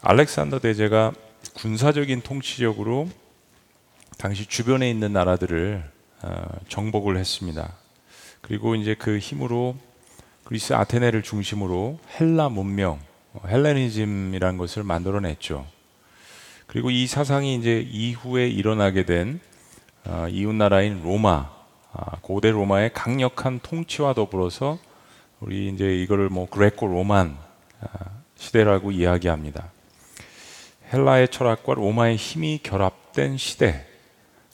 알렉산더 대제가 군사적인 통치력으로 당시 주변에 있는 나라들을 어, 정복을 했습니다. 그리고 이제 그 힘으로 그리스 아테네를 중심으로 헬라 문명, 어, 헬레니즘이라는 것을 만들어냈죠. 그리고 이 사상이 이제 이후에 일어나게 된 어, 이웃 나라인 로마, 아, 고대 로마의 강력한 통치와 더불어서 우리 이제 이거를 뭐 그레코 로만 아, 시대라고 이야기합니다. 헬라의 철학과 로마의 힘이 결합된 시대.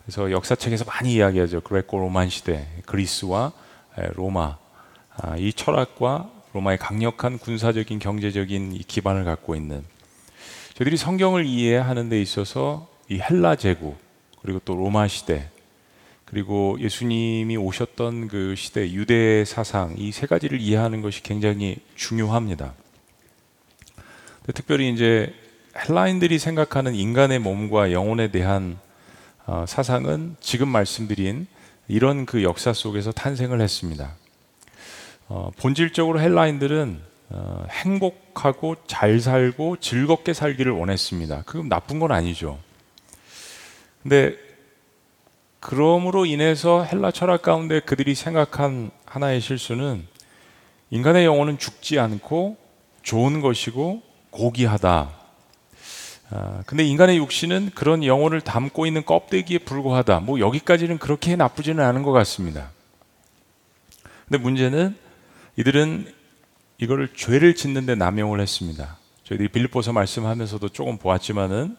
그래서 역사책에서 많이 이야기하죠. 그레코 로만 시대, 그리스와 로마. 아, 이 철학과 로마의 강력한 군사적인 경제적인 기반을 갖고 있는 저희들이 성경을 이해하는 데 있어서 이 헬라 제국 그리고 또 로마 시대 그리고 예수님이 오셨던 그 시대 유대 사상 이 세 가지를 이해하는 것이 굉장히 중요합니다. 특별히 이제 헬라인들이 생각하는 인간의 몸과 영혼에 대한 어, 사상은 지금 말씀드린 이런 그 역사 속에서 탄생을 했습니다. 어, 본질적으로 헬라인들은 어, 행복하고 잘 살고 즐겁게 살기를 원했습니다. 그건 나쁜 건 아니죠. 근데 그럼으로 인해서 헬라 철학 가운데 그들이 생각한 하나의 실수는 인간의 영혼은 죽지 않고 좋은 것이고 고귀하다. 아, 근데 인간의 육신은 그런 영혼을 담고 있는 껍데기에 불과하다. 뭐 여기까지는 그렇게 나쁘지는 않은 것 같습니다. 근데 문제는 이들은 이거를 죄를 짓는데 남용을 했습니다. 저희들이 빌립보서 말씀하면서도 조금 보았지만은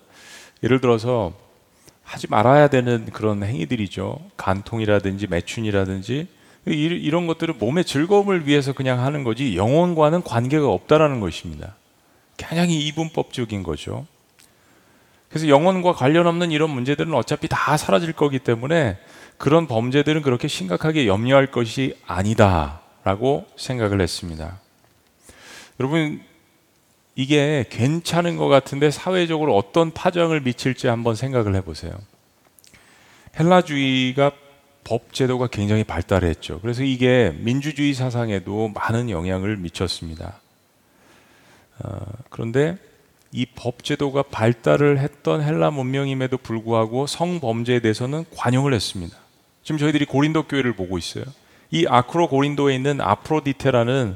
예를 들어서 하지 말아야 되는 그런 행위들이죠. 간통이라든지 매춘이라든지 이런 것들은 몸의 즐거움을 위해서 그냥 하는 거지 영혼과는 관계가 없다라는 것입니다. 굉장히 이분법적인 거죠. 그래서 영혼과 관련 없는 이런 문제들은 어차피 다 사라질 거기 때문에 그런 범죄들은 그렇게 심각하게 염려할 것이 아니다라고 생각을 했습니다. 여러분 이게 괜찮은 것 같은데 사회적으로 어떤 파장을 미칠지 한번 생각을 해보세요. 헬라주의가 법 제도가 굉장히 발달했죠. 그래서 이게 민주주의 사상에도 많은 영향을 미쳤습니다. 어, 그런데 이 법 제도가 발달을 했던 헬라 문명임에도 불구하고 성범죄에 대해서는 관용을 했습니다. 지금 저희들이 고린도 교회를 보고 있어요. 이 아크로 고린도에 있는 아프로디테라는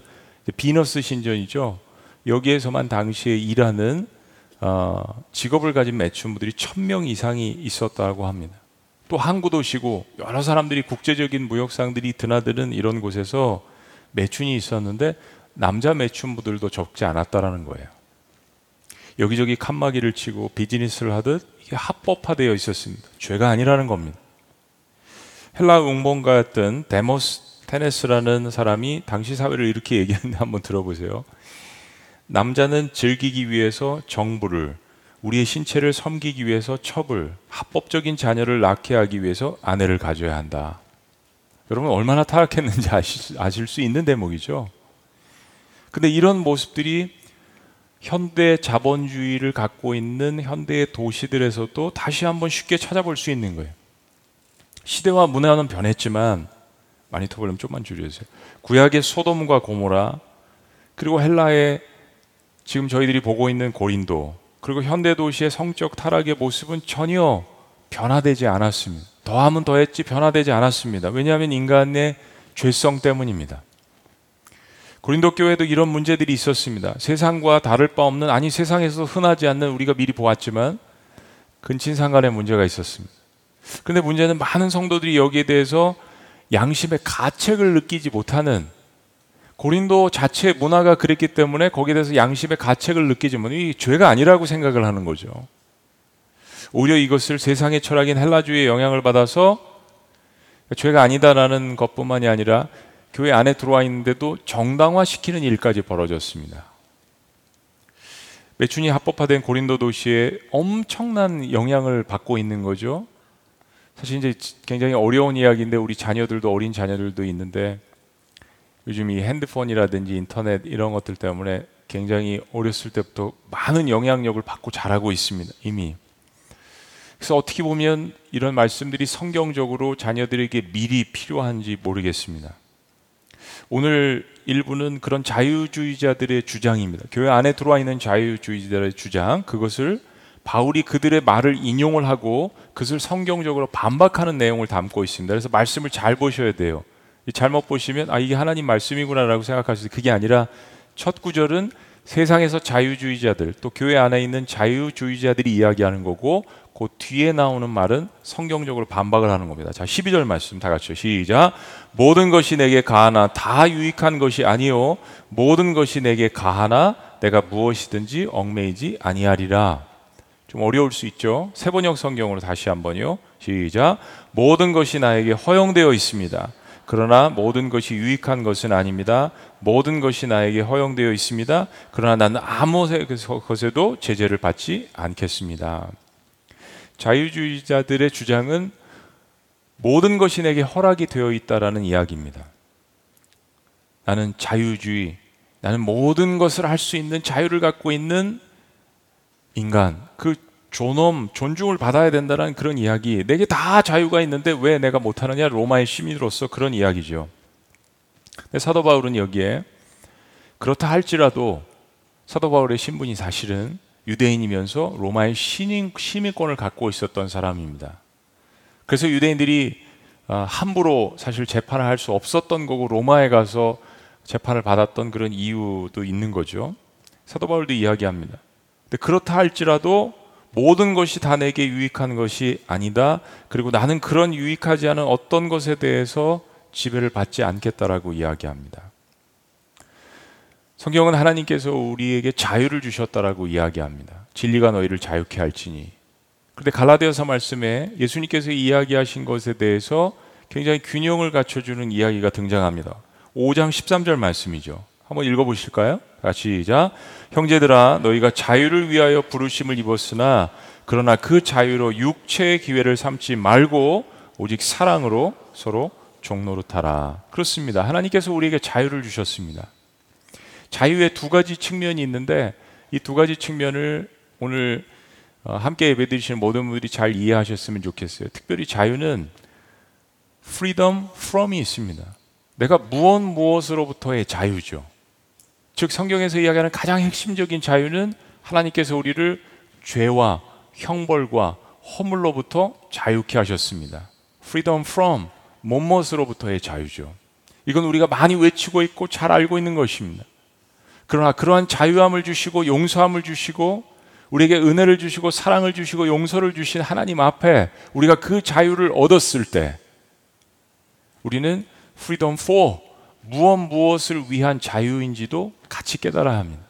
비너스 신전이죠. 여기에서만 당시에 일하는 어, 직업을 가진 매춘부들이 천 명 이상이 있었다고 합니다. 또 항구 도시고 여러 사람들이 국제적인 무역상들이 드나드는 이런 곳에서 매춘이 있었는데 남자 매춘부들도 적지 않았다라는 거예요. 여기저기 칸막이를 치고 비즈니스를 하듯 이게 합법화되어 있었습니다. 죄가 아니라는 겁니다. 헬라 응봉가였던 데모스 테네스라는 사람이 당시 사회를 이렇게 얘기하는데 한번 들어보세요. 남자는 즐기기 위해서 정부를, 우리의 신체를 섬기기 위해서 첩을, 합법적인 자녀를 낳게 하기 위해서 아내를 가져야 한다. 여러분 얼마나 타락했는지 아실, 아실 수 있는 대목이죠. 근데 이런 모습들이 현대 자본주의를 갖고 있는 현대의 도시들에서도 다시 한번 쉽게 찾아볼 수 있는 거예요. 시대와 문화는 변했지만 마니토볼륨 좀만 줄여주세요. 구약의 소돔과 고모라 그리고 헬라의 지금 저희들이 보고 있는 고린도 그리고 현대 도시의 성적 타락의 모습은 전혀 변화되지 않았습니다. 더하면 더했지 변화되지 않았습니다. 왜냐하면 인간의 죄성 때문입니다. 고린도 교회도 이런 문제들이 있었습니다. 세상과 다를 바 없는 아니 세상에서 흔하지 않는 우리가 미리 보았지만 근친상간의 문제가 있었습니다. 그런데 문제는 많은 성도들이 여기에 대해서 양심의 가책을 느끼지 못하는 고린도 자체 문화가 그랬기 때문에 거기에 대해서 양심의 가책을 느끼지만 이 죄가 아니라고 생각을 하는 거죠. 오히려 이것을 세상의 철학인 헬라주의의 영향을 받아서 죄가 아니다라는 것뿐만이 아니라 교회 안에 들어와 있는데도 정당화시키는 일까지 벌어졌습니다. 매춘이 합법화된 고린도 도시에 엄청난 영향을 받고 있는 거죠. 사실 이제 굉장히 어려운 이야기인데 우리 자녀들도 어린 자녀들도 있는데 요즘 이 핸드폰이라든지 인터넷 이런 것들 때문에 굉장히 어렸을 때부터 많은 영향력을 받고 자라고 있습니다. 이미. 그래서 어떻게 보면 이런 말씀들이 성경적으로 자녀들에게 미리 필요한지 모르겠습니다. 오늘 일부는 그런 자유주의자들의 주장입니다. 교회 안에 들어와 있는 자유주의자들의 주장, 그것을 바울이 그들의 말을 인용을 하고 그것을 성경적으로 반박하는 내용을 담고 있습니다. 그래서 말씀을 잘 보셔야 돼요. 잘못 보시면 아 이게 하나님 말씀이구나라고 생각하실 때 그게 아니라 첫 구절은 세상에서 자유주의자들 또 교회 안에 있는 자유주의자들이 이야기하는 거고 그 뒤에 나오는 말은 성경적으로 반박을 하는 겁니다. 자, 12절 말씀 다 같이요. 시작. 모든 것이 내게 가하나 다 유익한 것이 아니요 모든 것이 내게 가하나 내가 무엇이든지 얽매이지 아니하리라. 좀 어려울 수 있죠. 세번역 성경으로 다시 한번요. 시작. 모든 것이 나에게 허용되어 있습니다. 그러나 모든 것이 유익한 것은 아닙니다. 모든 것이 나에게 허용되어 있습니다. 그러나 나는 아무 것에도 제재를 받지 않겠습니다. 자유주의자들의 주장은 모든 것이 내게 허락이 되어 있다라는 이야기입니다. 나는 자유주의, 나는 모든 것을 할 수 있는 자유를 갖고 있는 인간, 그 존엄, 존중을 받아야 된다는 그런 이야기. 내게 다 자유가 있는데 왜 내가 못하느냐? 로마의 시민으로서 그런 이야기죠. 사도 바울은 여기에 그렇다 할지라도 사도 바울의 신분이 사실은 유대인이면서 로마의 신인, 시민권을 갖고 있었던 사람입니다. 그래서 유대인들이 아, 함부로 사실 재판을 할 수 없었던 거고 로마에 가서 재판을 받았던 그런 이유도 있는 거죠. 사도 바울도 이야기합니다. 근데 그렇다 할지라도 모든 것이 다 내게 유익한 것이 아니다. 그리고 나는 그런 유익하지 않은 어떤 것에 대해서 지배를 받지 않겠다라고 이야기합니다. 성경은 하나님께서 우리에게 자유를 주셨다라고 이야기합니다. 진리가 너희를 자유케 할지니. 그런데 갈라디아서 말씀에 예수님께서 이야기하신 것에 대해서 굉장히 균형을 갖춰주는 이야기가 등장합니다. 5장 13절 말씀이죠. 한번 읽어보실까요? 같이 시작. 형제들아 너희가 자유를 위하여 부르심을 입었으나 그러나 그 자유로 육체의 기회를 삼지 말고 오직 사랑으로 서로 종로로 타라. 그렇습니다. 하나님께서 우리에게 자유를 주셨습니다. 자유의 두 가지 측면이 있는데 이 두 가지 측면을 오늘 어, 함께 예배 드리시는 모든 분들이 잘 이해하셨으면 좋겠어요. 특별히 자유는 freedom from이 있습니다. 내가 무엇 무엇으로부터의 자유죠. 즉 성경에서 이야기하는 가장 핵심적인 자유는 하나님께서 우리를 죄와 형벌과 허물로부터 자유케 하셨습니다. freedom from 못못으로부터의 자유죠. 이건 우리가 많이 외치고 있고 잘 알고 있는 것입니다. 그러나 그러한 자유함을 주시고 용서함을 주시고 우리에게 은혜를 주시고 사랑을 주시고 용서를 주신 하나님 앞에 우리가 그 자유를 얻었을 때 우리는 freedom for 무엇 무엇을 위한 자유인지도 같이 깨달아야 합니다.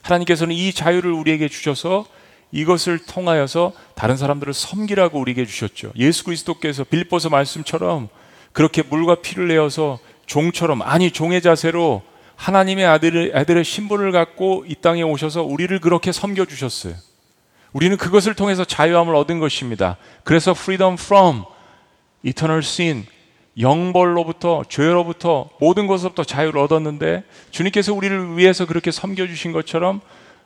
하나님께서는 이 자유를 우리에게 주셔서 이것을 통하여서 다른 사람들을 섬기라고 우리에게 주셨죠. 예수 그리스도께서 빌보서 말씀처럼 그렇게 물과 피를 내어서 종처럼 아니 종의 자세로 하나님의 아들의, 아들의 신분을 갖고 이 땅에 오셔서 우리를 그렇게 섬겨주셨어요. 우리는 그것을 통해서 자유함을 얻은 것입니다. 그래서 freedom from eternal sin, 영벌로부터, 죄로부터, 모든 것으로부터 자유를 얻었는데 주님께서 우리를 위해서 그렇게 섬겨주신 것처럼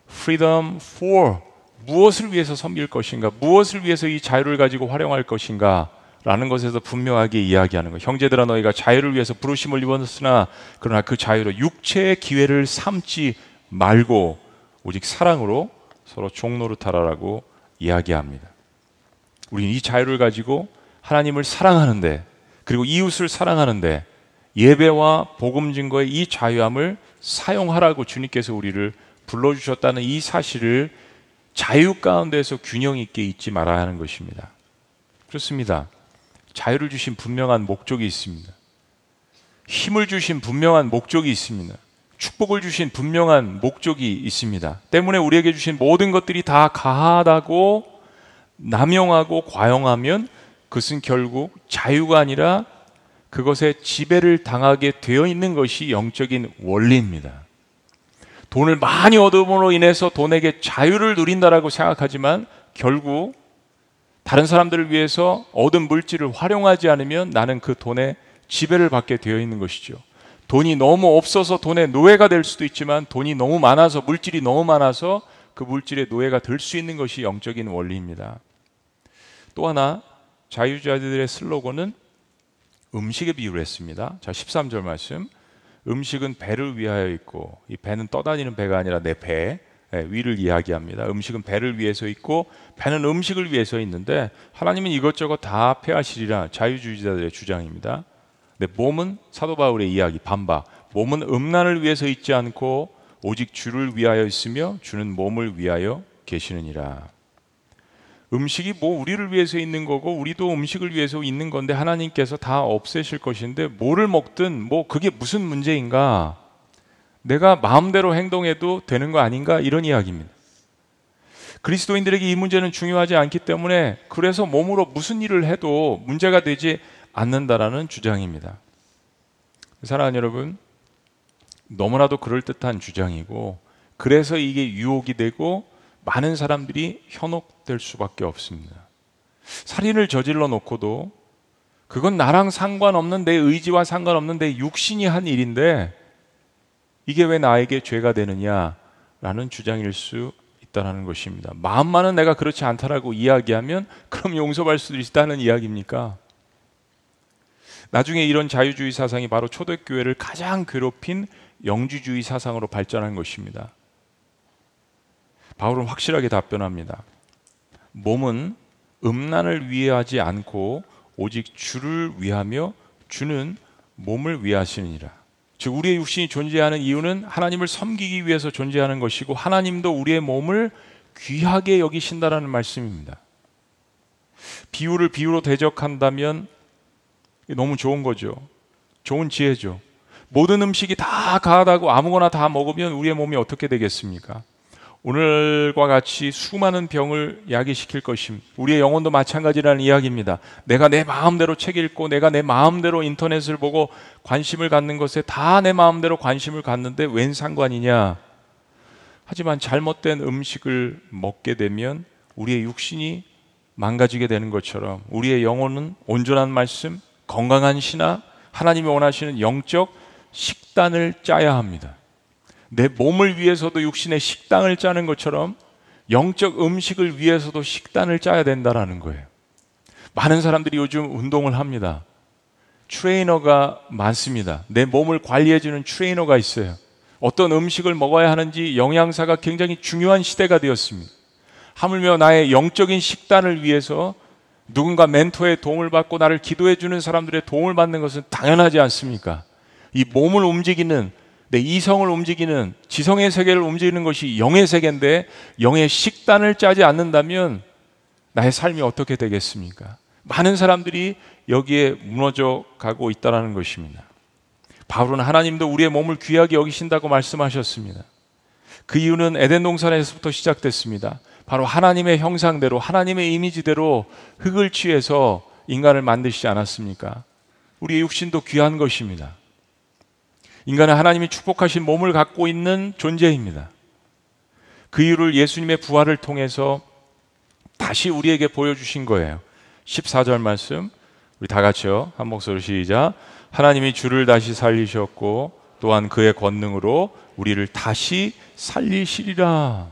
freedom for 무엇을 위해서 섬길 것인가, 무엇을 위해서 이 자유를 가지고 활용할 것인가, 라는 것에서 분명하게 이야기하는 거. 형제들아 너희가 자유를 위해서 부르심을 입었으나 그러나 그 자유로 육체의 기회를 삼지 말고 오직 사랑으로 서로 종노릇하라라고 이야기합니다. 우리는 이 자유를 가지고 하나님을 사랑하는데 그리고 이웃을 사랑하는데 예배와 복음 증거의 이 자유함을 사용하라고 주님께서 우리를 불러 주셨다는 이 사실을 자유 가운데서 균형 있게 잊지 말아야 하는 것입니다. 그렇습니다. 자유를 주신 분명한 목적이 있습니다. 힘을 주신 분명한 목적이 있습니다. 축복을 주신 분명한 목적이 있습니다. 때문에 우리에게 주신 모든 것들이 다 가하다고 남용하고 과용하면 그것은 결국 자유가 아니라 그것에 지배를 당하게 되어 있는 것이 영적인 원리입니다. 돈을 많이 얻음으로 인해서 돈에게 자유를 누린다라고 생각하지만 결국 다른 사람들을 위해서 얻은 물질을 활용하지 않으면 나는 그 돈에 지배를 받게 되어 있는 것이죠. 돈이 너무 없어서 돈의 노예가 될 수도 있지만 돈이 너무 많아서 물질이 너무 많아서 그 물질의 노예가 될 수 있는 것이 영적인 원리입니다. 또 하나 자유자들의 슬로건은 음식에 비유를 했습니다. 자, 13절 말씀. 음식은 배를 위하여 있고 이 배는 떠다니는 배가 아니라 내 배, 예, 위를 이야기합니다. 음식은 배를 위해서 있고 배는 음식을 위해서 있는데 하나님은 이것저것 다 폐하시리라 자유주의자들의 주장입니다. 내 몸은 사도 바울의 이야기 반박. 몸은 음란을 위해서 있지 않고 오직 주를 위하여 있으며 주는 몸을 위하여 계시느니라. 음식이 뭐 우리를 위해서 있는 거고 우리도 음식을 위해서 있는 건데 하나님께서 다 없애실 것인데 뭐를 먹든 뭐 그게 무슨 문제인가? 내가 마음대로 행동해도 되는 거 아닌가? 이런 이야기입니다. 그리스도인들에게 이 문제는 중요하지 않기 때문에 그래서 몸으로 무슨 일을 해도 문제가 되지 않는다라는 주장입니다. 사랑하는 여러분, 너무나도 그럴듯한 주장이고 그래서 이게 유혹이 되고 많은 사람들이 현혹될 수밖에 없습니다. 살인을 저질러 놓고도 그건 나랑 상관없는 내 의지와 상관없는 내 육신이 한 일인데 이게 왜 나에게 죄가 되느냐라는 주장일 수 있다는 것입니다. 마음만은 내가 그렇지 않다라고 이야기하면 그럼 용서할 수도 있다는 이야기입니까? 나중에 이런 자유주의 사상이 바로 초대교회를 가장 괴롭힌 영주주의 사상으로 발전한 것입니다. 바울은 확실하게 답변합니다. 몸은 음란을 위하지 않고 오직 주를 위하며 주는 몸을 위하시느니라. 즉 우리의 육신이 존재하는 이유는 하나님을 섬기기 위해서 존재하는 것이고 하나님도 우리의 몸을 귀하게 여기신다라는 말씀입니다. 비유를 비유로 대적한다면 너무 좋은 거죠. 좋은 지혜죠. 모든 음식이 다 가하다고 아무거나 다 먹으면 우리의 몸이 어떻게 되겠습니까? 오늘과 같이 수많은 병을 야기시킬 것임. 우리의 영혼도 마찬가지라는 이야기입니다. 내가 내 마음대로 책 읽고 내가 내 마음대로 인터넷을 보고 관심을 갖는 것에 다 내 마음대로 관심을 갖는데 웬 상관이냐? 하지만 잘못된 음식을 먹게 되면 우리의 육신이 망가지게 되는 것처럼 우리의 영혼은 온전한 말씀, 건강한 신화, 하나님이 원하시는 영적 식단을 짜야 합니다. 내 몸을 위해서도 육신의 식당을 짜는 것처럼 영적 음식을 위해서도 식단을 짜야 된다라는 거예요. 많은 사람들이 요즘 운동을 합니다. 트레이너가 많습니다. 내 몸을 관리해주는 트레이너가 있어요. 어떤 음식을 먹어야 하는지 영양사가 굉장히 중요한 시대가 되었습니다. 하물며 나의 영적인 식단을 위해서 누군가 멘토의 도움을 받고 나를 기도해주는 사람들의 도움을 받는 것은 당연하지 않습니까? 이 몸을 움직이는 내 이성을 움직이는 지성의 세계를 움직이는 것이 영의 세계인데 영의 식단을 짜지 않는다면 나의 삶이 어떻게 되겠습니까? 많은 사람들이 여기에 무너져 가고 있다는 것입니다. 바울은 하나님도 우리의 몸을 귀하게 여기신다고 말씀하셨습니다. 그 이유는 에덴 동산에서부터 시작됐습니다. 바로 하나님의 형상대로 하나님의 이미지대로 흙을 취해서 인간을 만드시지 않았습니까? 우리의 육신도 귀한 것입니다. 인간은 하나님이 축복하신 몸을 갖고 있는 존재입니다. 그 이유를 예수님의 부활을 통해서 다시 우리에게 보여주신 거예요. 14절 말씀, 우리 다 같이요. 한 목소리 시작. 하나님이 주를 다시 살리셨고, 또한 그의 권능으로 우리를 다시 살리시리라.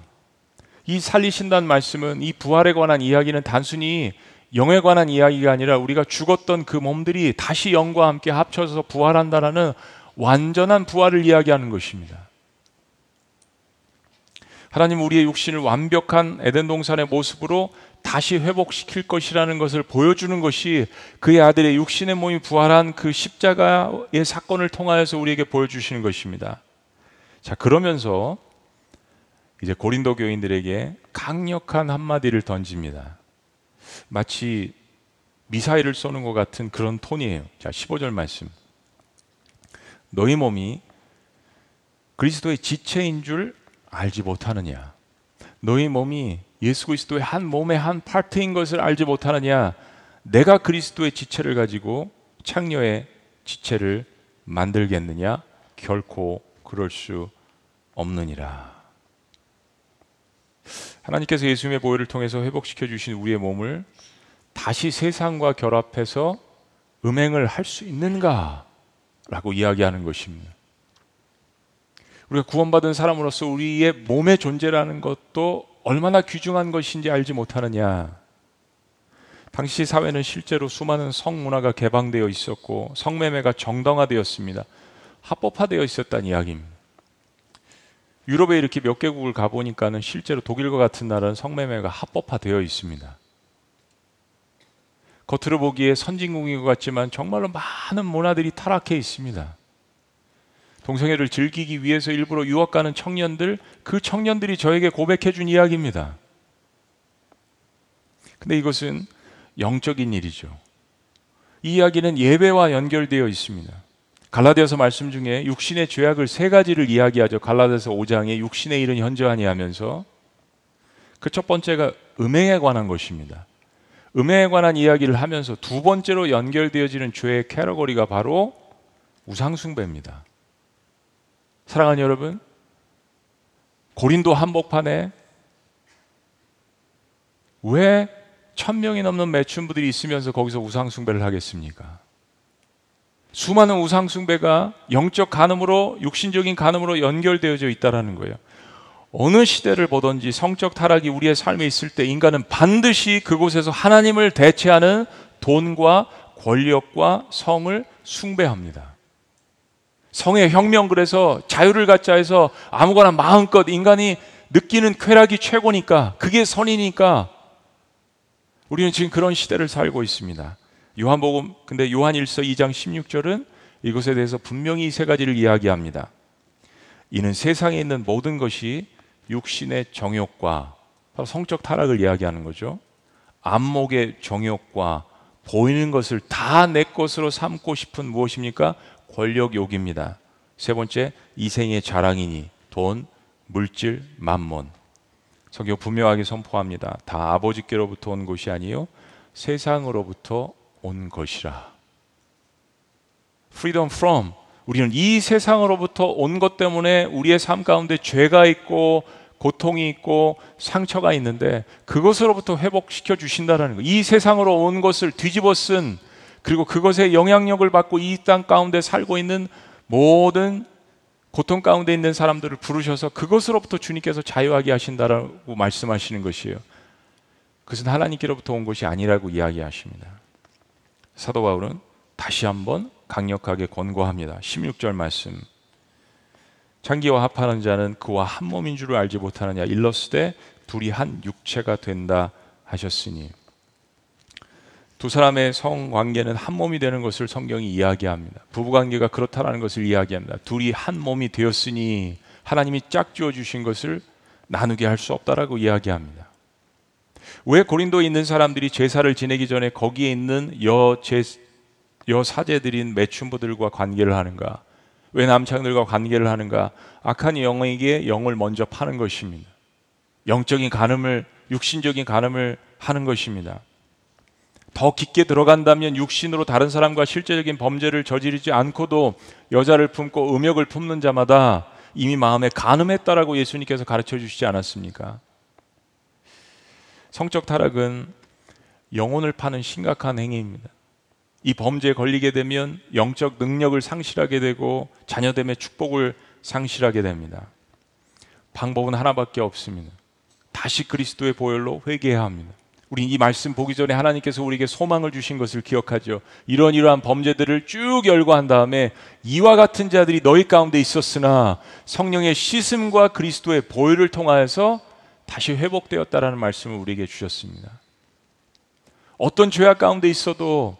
이 살리신다는 말씀은 이 부활에 관한 이야기는 단순히 영에 관한 이야기가 아니라 우리가 죽었던 그 몸들이 다시 영과 함께 합쳐서 부활한다라는 완전한 부활을 이야기하는 것입니다. 하나님 우리의 육신을 완벽한 에덴 동산의 모습으로 다시 회복시킬 것이라는 것을 보여주는 것이 그의 아들의 육신의 몸이 부활한 그 십자가의 사건을 통하여서 우리에게 보여주시는 것입니다. 자, 그러면서 이제 고린도 교인들에게 강력한 한마디를 던집니다. 마치 미사일을 쏘는 것 같은 그런 톤이에요. 자, 15절 말씀. 너희 몸이 그리스도의 지체인 줄 알지 못하느냐? 너희 몸이 예수 그리스도의 한 몸의 한 파트인 것을 알지 못하느냐? 내가 그리스도의 지체를 가지고 창녀의 지체를 만들겠느냐? 결코 그럴 수 없느니라. 하나님께서 예수님의 보혈을 통해서 회복시켜 주신 우리의 몸을 다시 세상과 결합해서 음행을 할 수 있는가? 라고 이야기하는 것입니다. 우리가 구원받은 사람으로서 우리의 몸의 존재라는 것도 얼마나 귀중한 것인지 알지 못하느냐. 당시 사회는 실제로 수많은 성문화가 개방되어 있었고 성매매가 정당화되었습니다. 합법화되어 있었다는 이야기입니다. 유럽에 이렇게 몇 개국을 가보니까는 실제로 독일과 같은 나라는 성매매가 합법화되어 있습니다. 겉으로 보기에 선진국인 것 같지만 정말로 많은 문화들이 타락해 있습니다. 동성애를 즐기기 위해서 일부러 유학 가는 청년들, 그 청년들이 저에게 고백해 준 이야기입니다. 근데 이것은 영적인 일이죠. 이 이야기는 예배와 연결되어 있습니다. 갈라디아서 말씀 중에 육신의 죄악을 세 가지를 이야기하죠. 갈라디아서 5장에 육신의 일은 현저하니 하면서 그 첫 번째가 음행에 관한 것입니다. 음행에 관한 이야기를 하면서 두 번째로 연결되어지는 죄의 캐러거리가 바로 우상숭배입니다. 사랑하는 여러분, 고린도 한복판에 왜 천명이 넘는 매춘부들이 있으면서 거기서 우상숭배를 하겠습니까? 수많은 우상숭배가 영적 간음으로 육신적인 간음으로 연결되어져 있다라는 거예요. 어느 시대를 보든지 성적 타락이 우리의 삶에 있을 때 인간은 반드시 그곳에서 하나님을 대체하는 돈과 권력과 성을 숭배합니다. 성의 혁명 그래서 자유를 갖자 해서 아무거나 마음껏 인간이 느끼는 쾌락이 최고니까 그게 선이니까 우리는 지금 그런 시대를 살고 있습니다. 요한복음 근데 요한 1서 2장 16절은 이것에 대해서 분명히 세 가지를 이야기합니다. 이는 세상에 있는 모든 것이 육신의 정욕과 바로 성적 타락을 이야기하는 거죠. 안목의 정욕과 보이는 것을 다 내 것으로 삼고 싶은 무엇입니까? 권력 욕입니다. 세 번째 이생의 자랑이니 돈, 물질, 만몬. 성경 분명하게 선포합니다. 다 아버지께로부터 온 것이 아니요 세상으로부터 온 것이라. freedom from 우리는 이 세상으로부터 온 것 때문에 우리의 삶 가운데 죄가 있고 고통이 있고 상처가 있는데 그것으로부터 회복시켜 주신다라는 거. 이 세상으로 온 것을 뒤집어 쓴 그리고 그것의 영향력을 받고 이 땅 가운데 살고 있는 모든 고통 가운데 있는 사람들을 부르셔서 그것으로부터 주님께서 자유하게 하신다라고 말씀하시는 것이에요. 그것은 하나님께로부터 온 것이 아니라고 이야기하십니다. 사도 바울은 다시 한번 강력하게 권고합니다. 16절 말씀. 창기와 합하는 자는 그와 한 몸인 줄을 알지 못하느냐 일러스되 둘이 한 육체가 된다 하셨으니 두 사람의 성관계는 한 몸이 되는 것을 성경이 이야기합니다. 부부관계가 그렇다라는 것을 이야기합니다. 둘이 한 몸이 되었으니 하나님이 짝지어 주신 것을 나누게 할 수 없다라고 이야기합니다. 왜 고린도에 있는 사람들이 제사를 지내기 전에 거기에 있는 여제 여 사제들인 매춘부들과 관계를 하는가? 왜 남창들과 관계를 하는가? 악한 영에게 영을 먼저 파는 것입니다. 영적인 간음을 육신적인 간음을 하는 것입니다. 더 깊게 들어간다면 육신으로 다른 사람과 실제적인 범죄를 저지르지 않고도 여자를 품고 음욕을 품는 자마다 이미 마음에 간음했다라고 예수님께서 가르쳐 주시지 않았습니까? 성적 타락은 영혼을 파는 심각한 행위입니다. 이 범죄에 걸리게 되면 영적 능력을 상실하게 되고 자녀됨의 축복을 상실하게 됩니다. 방법은 하나밖에 없습니다. 다시 그리스도의 보혈로 회개해야 합니다. 우리 이 말씀 보기 전에 하나님께서 우리에게 소망을 주신 것을 기억하죠. 이런 이러한 범죄들을 쭉 열거한 다음에 이와 같은 자들이 너희 가운데 있었으나 성령의 씻음과 그리스도의 보혈을 통하여서 다시 회복되었다라는 말씀을 우리에게 주셨습니다. 어떤 죄악 가운데 있어도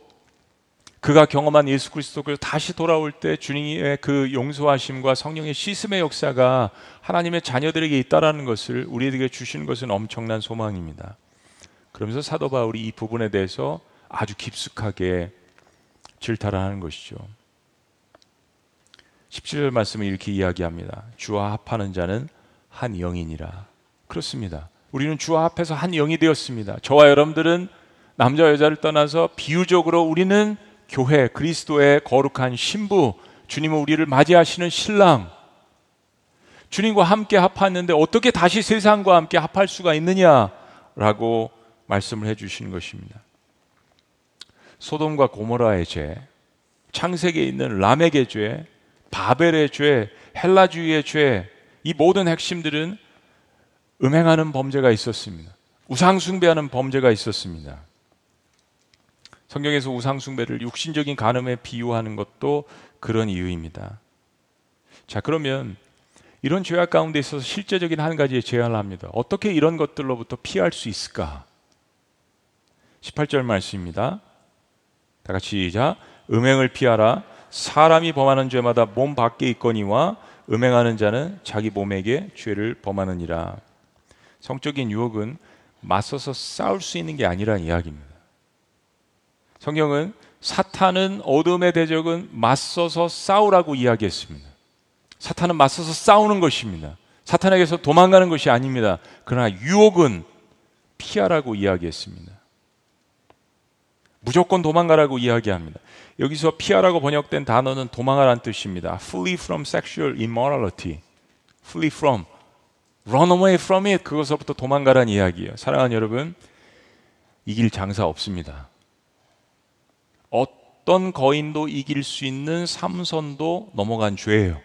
그가 경험한 예수 그리스도께서 다시 돌아올 때 주님의 그 용서하심과 성령의 씻음의 역사가 하나님의 자녀들에게 있다라는 것을 우리에게 주시는 것은 엄청난 소망입니다. 그러면서 사도 바울이 이 부분에 대해서 아주 깊숙하게 질타를 하는 것이죠. 17절 말씀을 이렇게 이야기합니다. 주와 합하는 자는 한 영이니라. 그렇습니다. 우리는 주와 합해서 한 영이 되었습니다. 저와 여러분들은 남자 여자를 떠나서 비유적으로 우리는 교회 그리스도의 거룩한 신부 주님은 우리를 맞이하시는 신랑 주님과 함께 합했는데 어떻게 다시 세상과 함께 합할 수가 있느냐라고 말씀을 해 주시는 것입니다. 소돔과 고모라의 죄, 창세기에 있는 라멕의 죄, 바벨의 죄, 헬라주의의 죄, 이 모든 핵심들은 음행하는 범죄가 있었습니다. 우상숭배하는 범죄가 있었습니다. 성경에서 우상숭배를 육신적인 간음에 비유하는 것도 그런 이유입니다. 자, 그러면 이런 죄악 가운데 있어서 실제적인 한 가지의 제안을 합니다. 어떻게 이런 것들로부터 피할 수 있을까? 18절 말씀입니다. 다 같이 시작. 음행을 피하라. 사람이 범하는 죄마다 몸 밖에 있거니와 음행하는 자는 자기 몸에게 죄를 범하느니라. 성적인 유혹은 맞서서 싸울 수 있는 게 아니란 이야기입니다. 성경은 사탄은 어둠의 대적은 맞서서 싸우라고 이야기했습니다. 사탄은 맞서서 싸우는 것입니다. 사탄에게서 도망가는 것이 아닙니다. 그러나 유혹은 피하라고 이야기했습니다. 무조건 도망가라고 이야기합니다. 여기서 피하라고 번역된 단어는 도망하라는 뜻입니다. Flee from sexual immorality. Flee from. Run away from it. 그것부터 도망가라는 이야기예요. 사랑하는 여러분, 이길 장사 없습니다. 어떤 거인도 이길 수 있는 삼선도 넘어간 죄예요.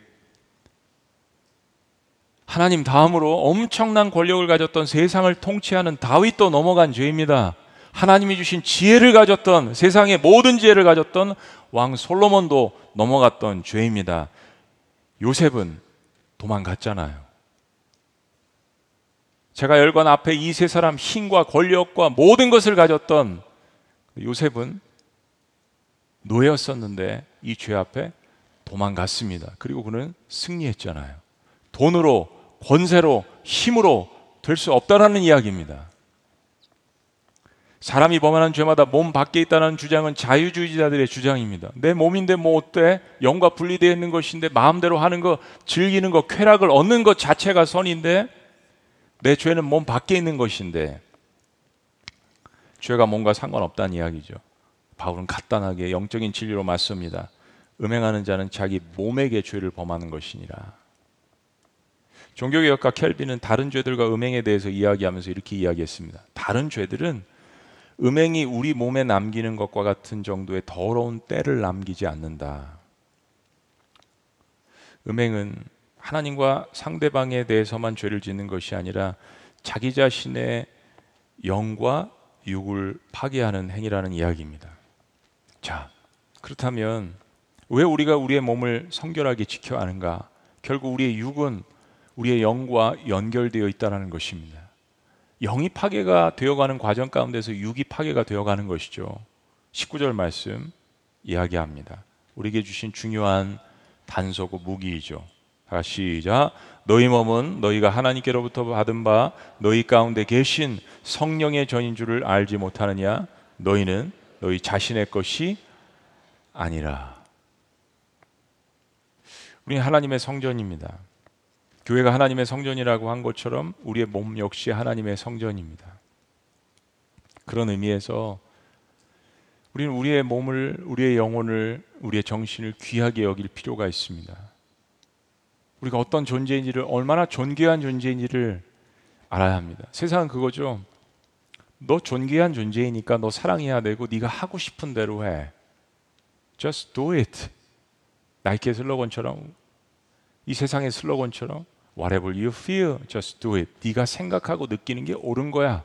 하나님 다음으로 엄청난 권력을 가졌던 세상을 통치하는 다윗도 넘어간 죄입니다. 하나님이 주신 지혜를 가졌던 세상의 모든 지혜를 가졌던 왕 솔로몬도 넘어갔던 죄입니다. 요셉은 도망갔잖아요. 제가 열관 앞에 이 세 사람 힘과 권력과 모든 것을 가졌던 요셉은 노예였었는데 이 죄 앞에 도망갔습니다. 그리고 그는 승리했잖아요. 돈으로, 권세로, 힘으로 될 수 없다라는 이야기입니다. 사람이 범하는 죄마다 몸 밖에 있다는 주장은 자유주의자들의 주장입니다. 내 몸인데 뭐 어때? 영과 분리되어 있는 것인데 마음대로 하는 거, 즐기는 거, 쾌락을 얻는 것 자체가 선인데 내 죄는 몸 밖에 있는 것인데 죄가 몸과 상관없다는 이야기죠. 바울은 간단하게 영적인 진리로 맞습니다. 음행하는 자는 자기 몸에게 죄를 범하는 것이니라. 종교개혁가 켈빈은 다른 죄들과 음행에 대해서 이야기하면서 이렇게 이야기했습니다. 다른 죄들은 음행이 우리 몸에 남기는 것과 같은 정도의 더러운 때를 남기지 않는다. 음행은 하나님과 상대방에 대해서만 죄를 짓는 것이 아니라 자기 자신의 영과 육을 파괴하는 행위라는 이야기입니다. 자, 그렇다면 왜 우리가 우리의 몸을 성결하게 지켜야 하는가? 결국 우리의 육은 우리의 영과 연결되어 있다는 것입니다. 영이 파괴가 되어가는 과정 가운데서 육이 파괴가 되어가는 것이죠. 19절 말씀 이야기합니다. 우리에게 주신 중요한 단서고 무기이죠. 시작. 너희 몸은 너희가 하나님께로부터 받은 바 너희 가운데 계신 성령의 전인 줄을 알지 못하느냐? 너희는 너희 자신의 것이 아니라. 우리는 하나님의 성전입니다. 교회가 하나님의 성전이라고 한 것처럼 우리의 몸 역시 하나님의 성전입니다. 그런 의미에서 우리는 우리의 몸을, 우리의 영혼을, 우리의 정신을 귀하게 여길 필요가 있습니다. 우리가 어떤 존재인지를 얼마나 존귀한 존재인지를 알아야 합니다. 세상은 그거죠. 너 존귀한 존재이니까 너 사랑해야 되고 네가 하고 싶은 대로 해. Just do it. 나이키의 슬로건처럼 이 세상의 슬로건처럼 Whatever you feel, just do it. 네가 생각하고 느끼는 게 옳은 거야.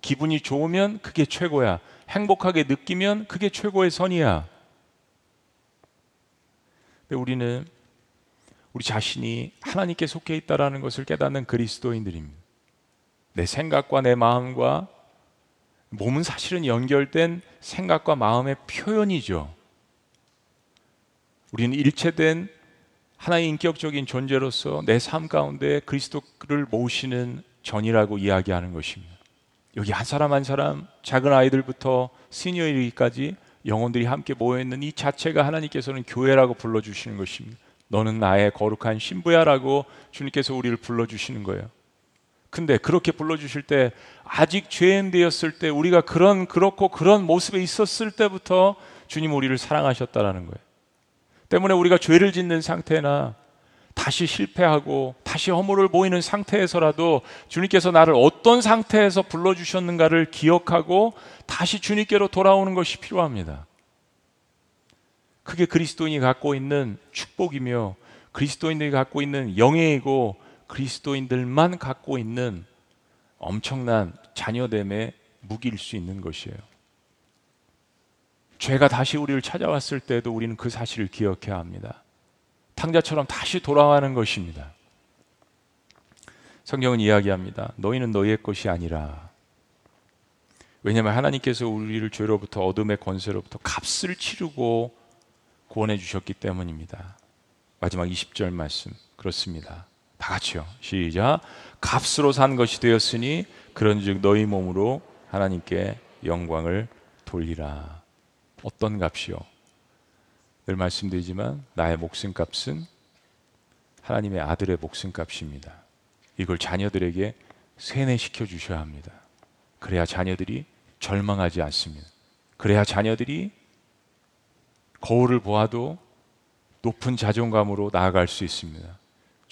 기분이 좋으면 그게 최고야. 행복하게 느끼면 그게 최고의 선이야. 근데 우리는 우리 자신이 하나님께 속해 있다라는 것을 깨닫는 그리스도인들입니다. 내 생각과 내 마음과 몸은 사실은 연결된 생각과 마음의 표현이죠. 우리는 일체된 하나의 인격적인 존재로서 내 삶 가운데 그리스도를 모시는 전이라고 이야기하는 것입니다. 여기 한 사람 한 사람 작은 아이들부터 시니어 이르기까지 영혼들이 함께 모여 있는 이 자체가 하나님께서는 교회라고 불러 주시는 것입니다. 너는 나의 거룩한 신부야라고 주님께서 우리를 불러 주시는 거예요. 근데 그렇게 불러 주실 때 아직 죄인 되었을 때 우리가 그런 그렇고 그런 모습에 있었을 때부터 주님 우리를 사랑하셨다라는 거예요. 때문에 우리가 죄를 짓는 상태나 다시 실패하고 다시 허물을 보이는 상태에서라도 주님께서 나를 어떤 상태에서 불러주셨는가를 기억하고 다시 주님께로 돌아오는 것이 필요합니다. 그게 그리스도인이 갖고 있는 축복이며 그리스도인들이 갖고 있는 영예이고 그리스도인들만 갖고 있는 엄청난 자녀됨의 무기일 수 있는 것이에요. 죄가 다시 우리를 찾아왔을 때도 우리는 그 사실을 기억해야 합니다. 탕자처럼 다시 돌아가는 것입니다. 성경은 이야기합니다. 너희는 너희의 것이 아니라 왜냐하면 하나님께서 우리를 죄로부터 어둠의 권세로부터 값을 치르고 구원해 주셨기 때문입니다. 마지막 20절 말씀 그렇습니다. 다 같이요. 시작. 값으로 산 것이 되었으니 그런즉 너희 몸으로 하나님께 영광을 돌리라. 어떤 값이요? 늘 말씀드리지만 나의 목숨값은 하나님의 아들의 목숨값입니다. 이걸 자녀들에게 세뇌시켜 주셔야 합니다. 그래야 자녀들이 절망하지 않습니다. 그래야 자녀들이 거울을 보아도 높은 자존감으로 나아갈 수 있습니다.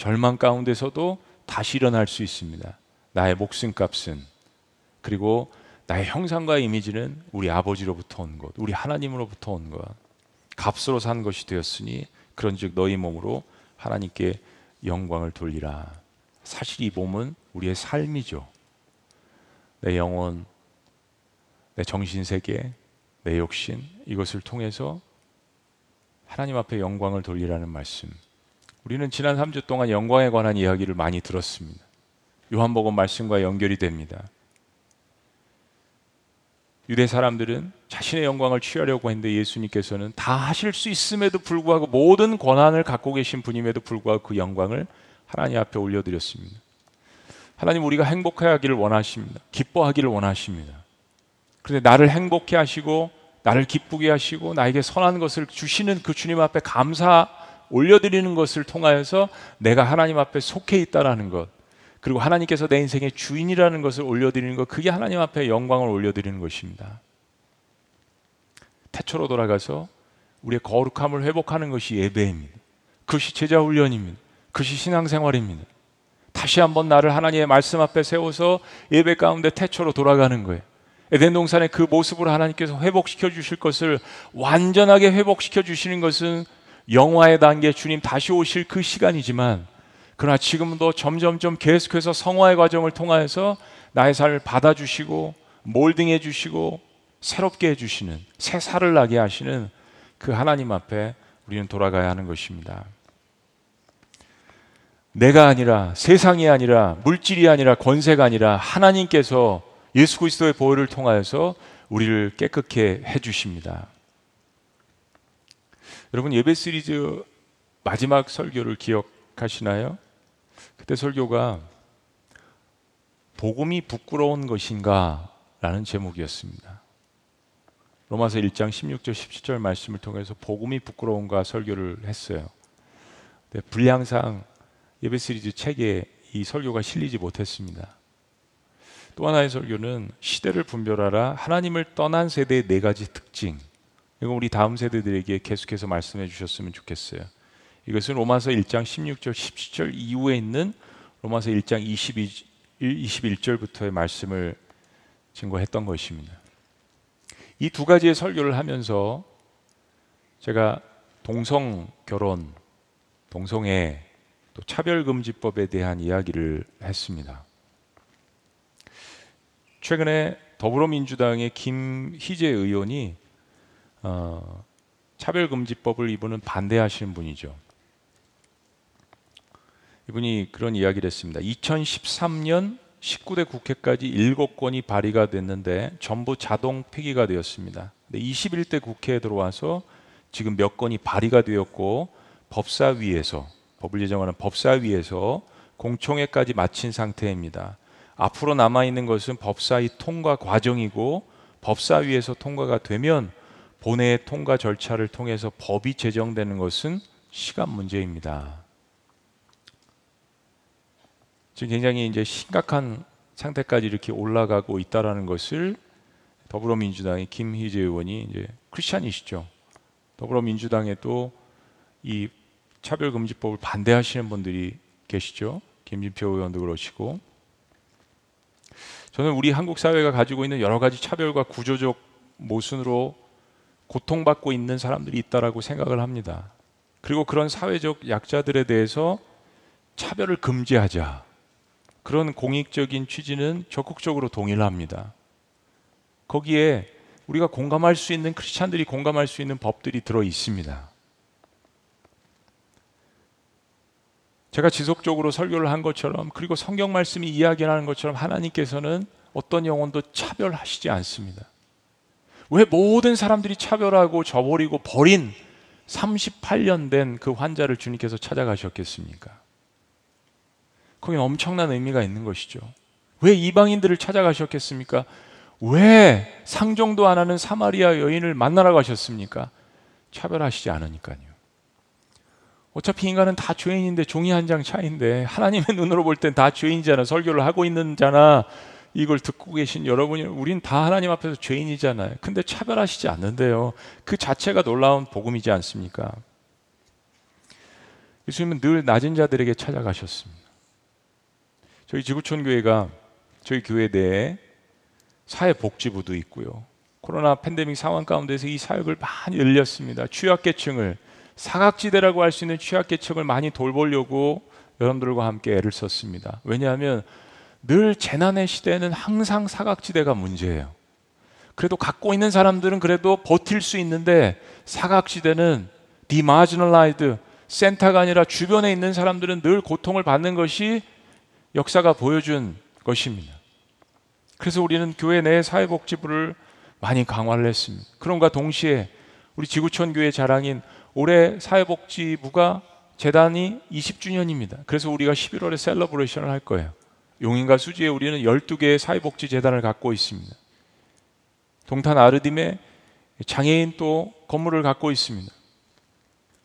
절망 가운데서도 다시 일어날 수 있습니다. 나의 목숨값은 그리고 나의 형상과 이미지는 우리 아버지로부터 온 것, 우리 하나님으로부터 온 것, 값으로 산 것이 되었으니 그런즉 너희 몸으로 하나님께 영광을 돌리라. 사실 이 몸은 우리의 삶이죠. 내 영혼, 내 정신 세계, 내 욕심 이것을 통해서 하나님 앞에 영광을 돌리라는 말씀. 우리는 지난 3주 동안 영광에 관한 이야기를 많이 들었습니다. 요한복음 말씀과 연결이 됩니다. 유대 사람들은 자신의 영광을 취하려고 했는데 예수님께서는 다 하실 수 있음에도 불구하고 모든 권한을 갖고 계신 분임에도 불구하고 그 영광을 하나님 앞에 올려드렸습니다. 하나님 우리가 행복하기를 원하십니다. 기뻐하기를 원하십니다. 그런데 나를 행복해 하시고 나를 기쁘게 하시고 나에게 선한 것을 주시는 그 주님 앞에 감사 올려드리는 것을 통하여서 내가 하나님 앞에 속해 있다라는 것 그리고 하나님께서 내 인생의 주인이라는 것을 올려드리는 것 그게 하나님 앞에 영광을 올려드리는 것입니다. 태초로 돌아가서 우리의 거룩함을 회복하는 것이 예배입니다. 그것이 제자 훈련입니다. 그것이 신앙생활입니다. 다시 한번 나를 하나님의 말씀 앞에 세워서 예배 가운데 태초로 돌아가는 거예요. 에덴 동산의 그 모습으로 하나님께서 회복시켜 주실 것을 완전하게 회복시켜 주시는 것은 영화의 단계 주님 다시 오실 그 시간이지만 그러나 지금도 점점점 계속해서 성화의 과정을 통하여서 나의 삶을 받아주시고 몰딩해 주시고 새롭게 해주시는 새 살을 나게 하시는 그 하나님 앞에 우리는 돌아가야 하는 것입니다. 내가 아니라 세상이 아니라 물질이 아니라 권세가 아니라 하나님께서 예수 그리스도의 보혈을 통하여서 우리를 깨끗게 해 주십니다. 여러분 예배 시리즈 마지막 설교를 기억하시나요? 그때 설교가 복음이 부끄러운 것인가? 라는 제목이었습니다. 로마서 1장 16절 17절 말씀을 통해서 복음이 부끄러운가 설교를 했어요. 불량상 예배 시리즈 책에 이 설교가 실리지 못했습니다. 또 하나의 설교는 시대를 분별하라 하나님을 떠난 세대의 네 가지 특징. 이거 우리 다음 세대들에게 계속해서 말씀해 주셨으면 좋겠어요. 이것은 로마서 1장 16절 17절 이후에 있는 로마서 1장 22, 21절부터의 말씀을 증거했던 것입니다. 이 두 가지의 설교를 하면서 제가 동성 결혼, 동성애, 또 차별금지법에 대한 이야기를 했습니다. 최근에 더불어민주당의 김희재 의원이 어, 차별금지법을 이분은 반대하시는 분이죠. 이분이 그런 이야기를 했습니다. 2013년 19대 국회까지 7건이 발의가 됐는데 전부 자동 폐기가 되었습니다. 21대 국회에 들어와서 지금 몇 건이 발의가 되었고 법사위에서 법을 제정하는 법사위에서 공청회까지 마친 상태입니다. 앞으로 남아 있는 것은 법사위 통과 과정이고 법사위에서 통과가 되면 본회의 통과 절차를 통해서 법이 제정되는 것은 시간 문제입니다. 지금 굉장히 이제 심각한 상태까지 이렇게 올라가고 있다라는 것을 더불어민주당의 김희재 의원이 이제 크리스천이시죠. 더불어민주당에 또이 차별금지법을 반대하시는 분들이 계시죠. 김진표 의원도 그러시고 저는 우리 한국 사회가 가지고 있는 여러 가지 차별과 구조적 모순으로 고통받고 있는 사람들이 있다라고 생각을 합니다. 그리고 그런 사회적 약자들에 대해서 차별을 금지하자. 그런 공익적인 취지는 적극적으로 동의를 합니다. 거기에 우리가 공감할 수 있는 크리스찬들이 공감할 수 있는 법들이 들어 있습니다. 제가 지속적으로 설교를 한 것처럼 그리고 성경 말씀이 이야기하는 것처럼 하나님께서는 어떤 영혼도 차별하시지 않습니다. 왜 모든 사람들이 차별하고 저버리고 버린 38년 된 그 환자를 주님께서 찾아가셨겠습니까? 거기는 엄청난 의미가 있는 것이죠. 왜 이방인들을 찾아가셨겠습니까? 왜 상종도 안 하는 사마리아 여인을 만나러 가셨습니까? 차별하시지 않으니까요. 어차피 인간은 다 죄인인데 종이 한 장 차인데 하나님의 눈으로 볼 땐 다 죄인이잖아. 설교를 하고 있는 자나 이걸 듣고 계신 여러분이 우린 다 하나님 앞에서 죄인이잖아요. 근데 차별하시지 않는데요. 그 자체가 놀라운 복음이지 않습니까? 예수님은 늘 낮은 자들에게 찾아가셨습니다. 저희 지구촌 교회가 저희 교회 내에 사회복지부도 있고요. 코로나 팬데믹 상황 가운데서 이 사역을 많이 늘렸습니다. 취약계층을 사각지대라고 할 수 있는 취약계층을 많이 돌보려고 여러분들과 함께 애를 썼습니다. 왜냐하면 늘 재난의 시대에는 항상 사각지대가 문제예요. 그래도 갖고 있는 사람들은 그래도 버틸 수 있는데 사각지대는 디마지널라이드 센터가 아니라 주변에 있는 사람들은 늘 고통을 받는 것이 역사가 보여준 것입니다. 그래서 우리는 교회 내 사회복지부를 많이 강화를 했습니다. 그런가 동시에 우리 지구촌 교회 자랑인 올해 사회복지부가 재단이 20주년입니다. 그래서 우리가 11월에 셀러브레이션을 할 거예요. 용인과 수지에 우리는 12개의 사회복지 재단을 갖고 있습니다. 동탄 아르딤에 장애인 또 건물을 갖고 있습니다.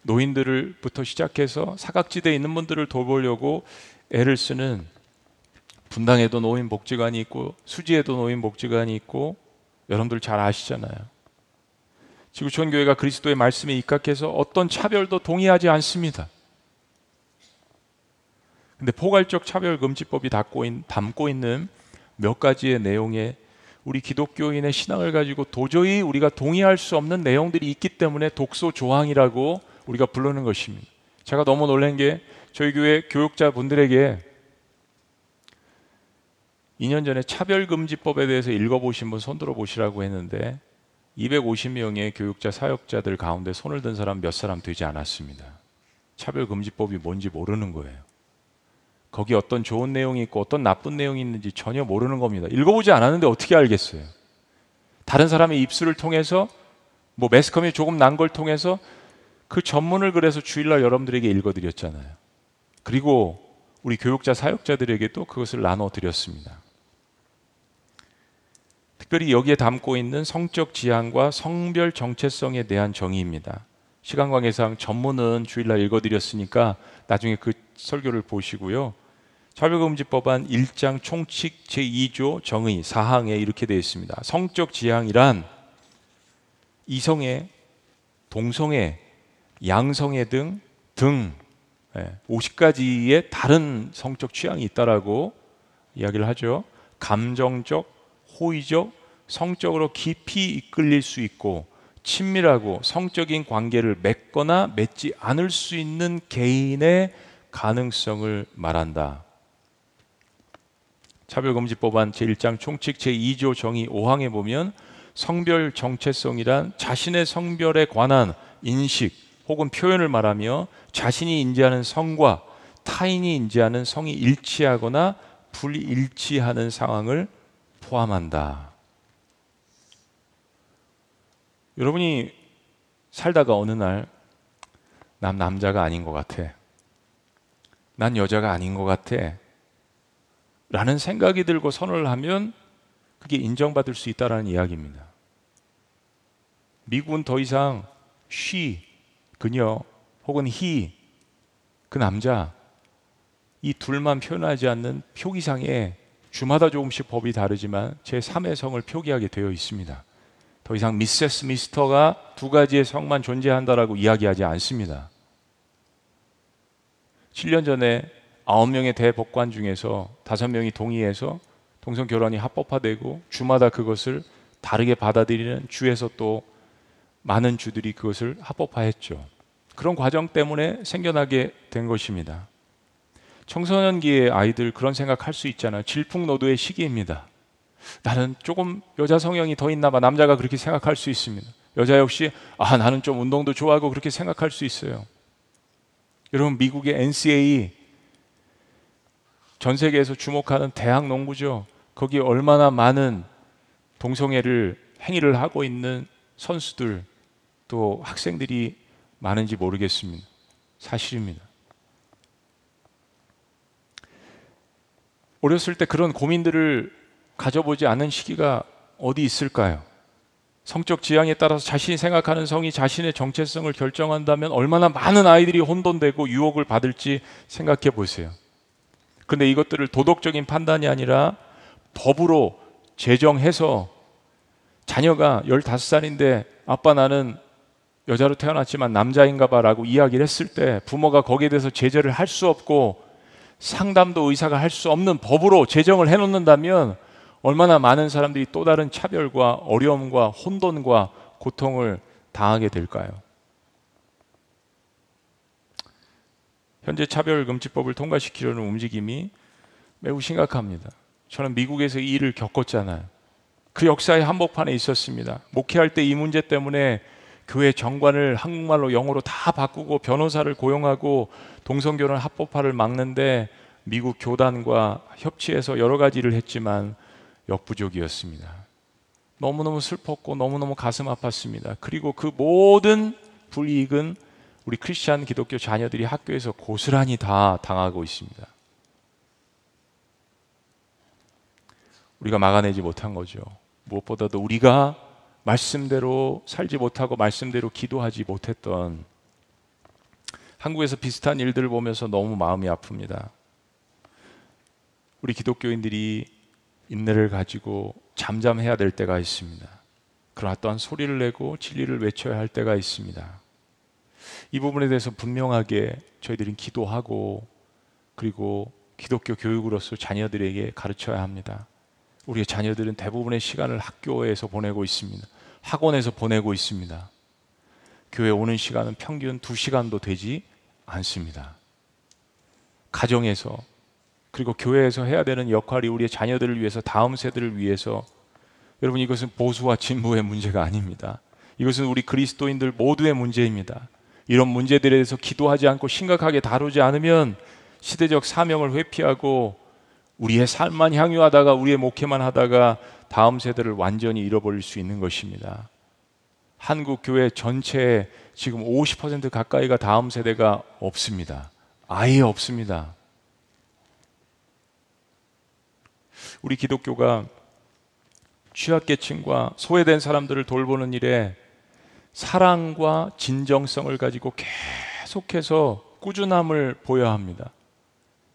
노인들부터 시작해서 사각지대에 있는 분들을 돌보려고 애를 쓰는 분당에도 노인 복지관이 있고 수지에도 노인 복지관이 있고 여러분들 잘 아시잖아요. 지구촌 교회가 그리스도의 말씀에 입각해서 어떤 차별도 동의하지 않습니다. 근데 포괄적 차별금지법이 담고 있는 몇 가지의 내용에 우리 기독교인의 신앙을 가지고 도저히 우리가 동의할 수 없는 내용들이 있기 때문에 독소 조항이라고 우리가 부르는 것입니다. 제가 너무 놀란 게 저희 교회 교육자 분들에게 2년 전에 차별금지법에 대해서 읽어보신 분 손들어 보시라고 했는데 250명의 교육자 사역자들 가운데 손을 든 사람 몇 사람 되지 않았습니다. 차별금지법이 뭔지 모르는 거예요. 거기 어떤 좋은 내용이 있고 어떤 나쁜 내용이 있는지 전혀 모르는 겁니다. 읽어보지 않았는데 어떻게 알겠어요? 다른 사람의 입술을 통해서 뭐 매스컴이 조금 난 걸 통해서 그 전문을 그래서 주일날 여러분들에게 읽어드렸잖아요. 그리고 우리 교육자 사역자들에게도 그것을 나눠 드렸습니다. 특별히 여기에 담고 있는 성적 지향과 성별 정체성에 대한 정의입니다. 시간 관계상 전문은 주일날 읽어드렸으니까 나중에 그 설교를 보시고요. 차별금지법안 1장 총칙 제2조 정의 사항에 이렇게 되어 있습니다. 성적 지향이란 이성애, 동성애, 양성애 등등 50가지의 예, 다른 성적 취향이 있다라고 이야기를 하죠. 감정적, 호의적, 성적으로 깊이 이끌릴 수 있고 친밀하고 성적인 관계를 맺거나 맺지 않을 수 있는 개인의 가능성을 말한다. 차별금지법안 제1장 총칙 제2조 정의 5항에 보면 성별 정체성이란 자신의 성별에 관한 인식 혹은 표현을 말하며 자신이 인지하는 성과 타인이 인지하는 성이 일치하거나 불일치하는 상황을 포함한다. 여러분이 살다가 어느 날 난 남자가 아닌 것 같아. 난 여자가 아닌 것 같아. 라는 생각이 들고 선언을 하면 그게 인정받을 수 있다라는 이야기입니다. 미국은 더 이상 she, 그녀 혹은 he, 그 남자 이 둘만 표현하지 않는 표기상에 주마다 조금씩 법이 다르지만 제 3의 성을 표기하게 되어 있습니다. 더 이상 미세스 미스터가 두 가지의 성만 존재한다라고 이야기하지 않습니다. 7년 전에 아홉 명의 대법관 중에서 다섯 명이 동의해서 동성 결혼이 합법화되고 주마다 그것을 다르게 받아들이는 주에서 또 많은 주들이 그것을 합법화했죠. 그런 과정 때문에 생겨나게 된 것입니다. 청소년기의 아이들 그런 생각할 수 있잖아요. 질풍노도의 시기입니다. 나는 조금 여자 성향이 더 있나 봐. 남자가 그렇게 생각할 수 있습니다. 여자 역시 아 나는 좀 운동도 좋아하고 그렇게 생각할 수 있어요. 여러분 미국의 NCAA 전 세계에서 주목하는 대학 농구죠. 거기 얼마나 많은 동성애를 행위를 하고 있는 선수들 또 학생들이 많은지 모르겠습니다. 사실입니다. 어렸을 때 그런 고민들을 가져보지 않은 시기가 어디 있을까요? 성적 지향에 따라서 자신이 생각하는 성이 자신의 정체성을 결정한다면 얼마나 많은 아이들이 혼돈되고 유혹을 받을지 생각해 보세요. 근데 이것들을 도덕적인 판단이 아니라 법으로 제정해서 자녀가 15살인데 아빠 나는 여자로 태어났지만 남자인가 봐라고 이야기를 했을 때 부모가 거기에 대해서 제재를 할 수 없고 상담도 의사가 할 수 없는 법으로 제정을 해 놓는다면 얼마나 많은 사람들이 또 다른 차별과 어려움과 혼돈과 고통을 당하게 될까요? 현재 차별금지법을 통과시키려는 움직임이 매우 심각합니다. 저는 미국에서 이 일을 겪었잖아요. 그 역사의 한복판에 있었습니다. 목회할 때 이 문제 때문에 교회 정관을 한국말로 영어로 다 바꾸고 변호사를 고용하고 동성결혼 합법화를 막는데 미국 교단과 협치해서 여러 가지 를 했지만 역부족이었습니다. 너무너무 슬펐고 너무너무 가슴 아팠습니다. 그리고 그 모든 불이익은 우리 크리스찬 기독교 자녀들이 학교에서 고스란히 다 당하고 있습니다. 우리가 막아내지 못한 거죠. 무엇보다도 우리가 말씀대로 살지 못하고 말씀대로 기도하지 못했던 한국에서 비슷한 일들을 보면서 너무 마음이 아픕니다. 우리 기독교인들이 인내를 가지고 잠잠해야 될 때가 있습니다. 그러나 또한 소리를 내고 진리를 외쳐야 할 때가 있습니다. 이 부분에 대해서 분명하게 저희들은 기도하고 그리고 기독교 교육으로서 자녀들에게 가르쳐야 합니다. 우리의 자녀들은 대부분의 시간을 학교에서 보내고 있습니다. 학원에서 보내고 있습니다. 교회 오는 시간은 평균 2시간도 되지 않습니다. 가정에서 그리고 교회에서 해야 되는 역할이 우리의 자녀들을 위해서 다음 세대를 위해서 여러분 이것은 보수와 진보의 문제가 아닙니다. 이것은 우리 그리스도인들 모두의 문제입니다. 이런 문제들에 대해서 기도하지 않고 심각하게 다루지 않으면 시대적 사명을 회피하고 우리의 삶만 향유하다가 우리의 목회만 하다가 다음 세대를 완전히 잃어버릴 수 있는 것입니다. 한국 교회 전체에 지금 50% 가까이가 다음 세대가 없습니다. 아예 없습니다. 우리 기독교가 취약계층과 소외된 사람들을 돌보는 일에 사랑과 진정성을 가지고 계속해서 꾸준함을 보여야 합니다.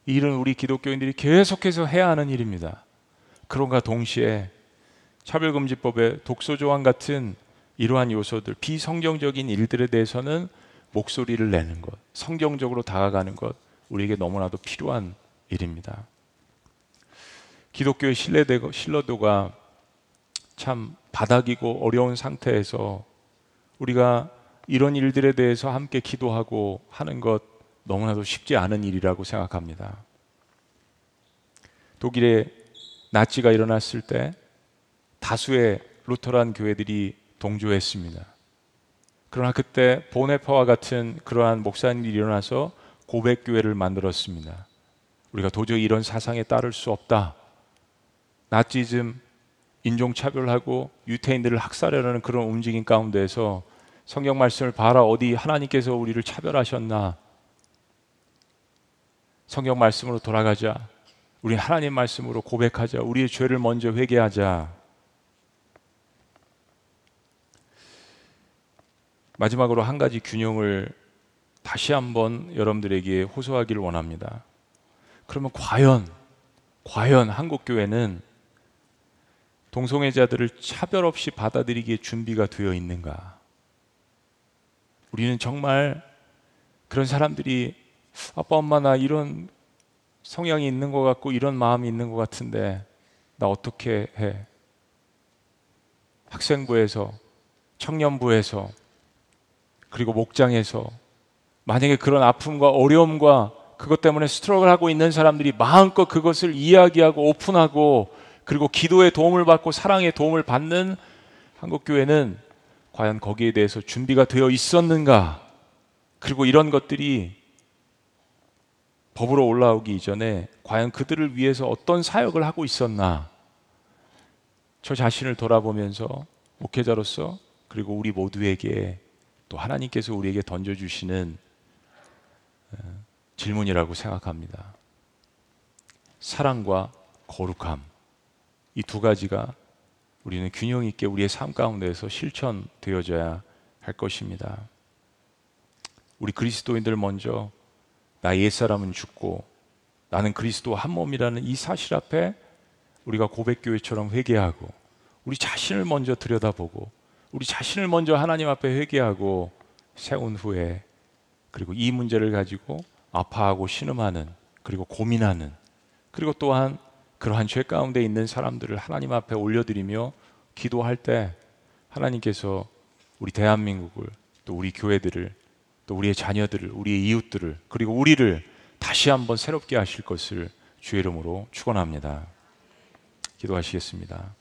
이 일은 우리 기독교인들이 계속해서 해야 하는 일입니다. 그런가 동시에 차별금지법의 독소조항 같은 이러한 요소들, 비성경적인 일들에 대해서는 목소리를 내는 것, 성경적으로 다가가는 것, 우리에게 너무나도 필요한 일입니다. 기독교의 신뢰도가 참 바닥이고 어려운 상태에서 우리가 이런 일들에 대해서 함께 기도하고 하는 것 너무나도 쉽지 않은 일이라고 생각합니다. 독일에 나치가 일어났을 때 다수의 루터란 교회들이 동조했습니다. 그러나 그때 보네파와 같은 그러한 목사님이 일어나서 고백 교회를 만들었습니다. 우리가 도저히 이런 사상에 따를 수 없다. 나치즘, 인종차별하고 유태인들을 학살하려는 그런 움직임 가운데에서 성경 말씀을 봐라 어디 하나님께서 우리를 차별하셨나? 성경 말씀으로 돌아가자. 우리 하나님 말씀으로 고백하자. 우리의 죄를 먼저 회개하자. 마지막으로 한 가지 균형을 다시 한번 여러분들에게 호소하기를 원합니다. 그러면 과연 과연 한국 교회는 동성애자들을 차별 없이 받아들이기에 준비가 되어 있는가? 우리는 정말 그런 사람들이 아빠 엄마 나 이런 성향이 있는 것 같고 이런 마음이 있는 것 같은데 나 어떻게 해? 학생부에서 청년부에서 그리고 목장에서 만약에 그런 아픔과 어려움과 그것 때문에 스트럭을 하고 있는 사람들이 마음껏 그것을 이야기하고 오픈하고 그리고 기도의 도움을 받고 사랑의 도움을 받는 한국 교회는 과연 거기에 대해서 준비가 되어 있었는가? 그리고 이런 것들이 법으로 올라오기 이전에 과연 그들을 위해서 어떤 사역을 하고 있었나? 저 자신을 돌아보면서 목회자로서 그리고 우리 모두에게 또 하나님께서 우리에게 던져주시는 어, 질문이라고 생각합니다. 사랑과 거룩함. 이 두 가지가 우리는 균형 있게 우리의 삶 가운데에서 실천되어져야 할 것입니다. 우리 그리스도인들 먼저 나 옛사람은 죽고 나는 그리스도 한 몸이라는 이 사실 앞에 우리가 고백교회처럼 회개하고 우리 자신을 먼저 들여다보고 우리 자신을 먼저 하나님 앞에 회개하고 세운 후에 그리고 이 문제를 가지고 아파하고 신음하는 그리고 고민하는 그리고 또한 그러한 죄 가운데 있는 사람들을 하나님 앞에 올려드리며 기도할 때 하나님께서 우리 대한민국을 또 우리 교회들을 또 우리의 자녀들을 우리의 이웃들을 그리고 우리를 다시 한번 새롭게 하실 것을 주의 이름으로 축원합니다. 기도하시겠습니다.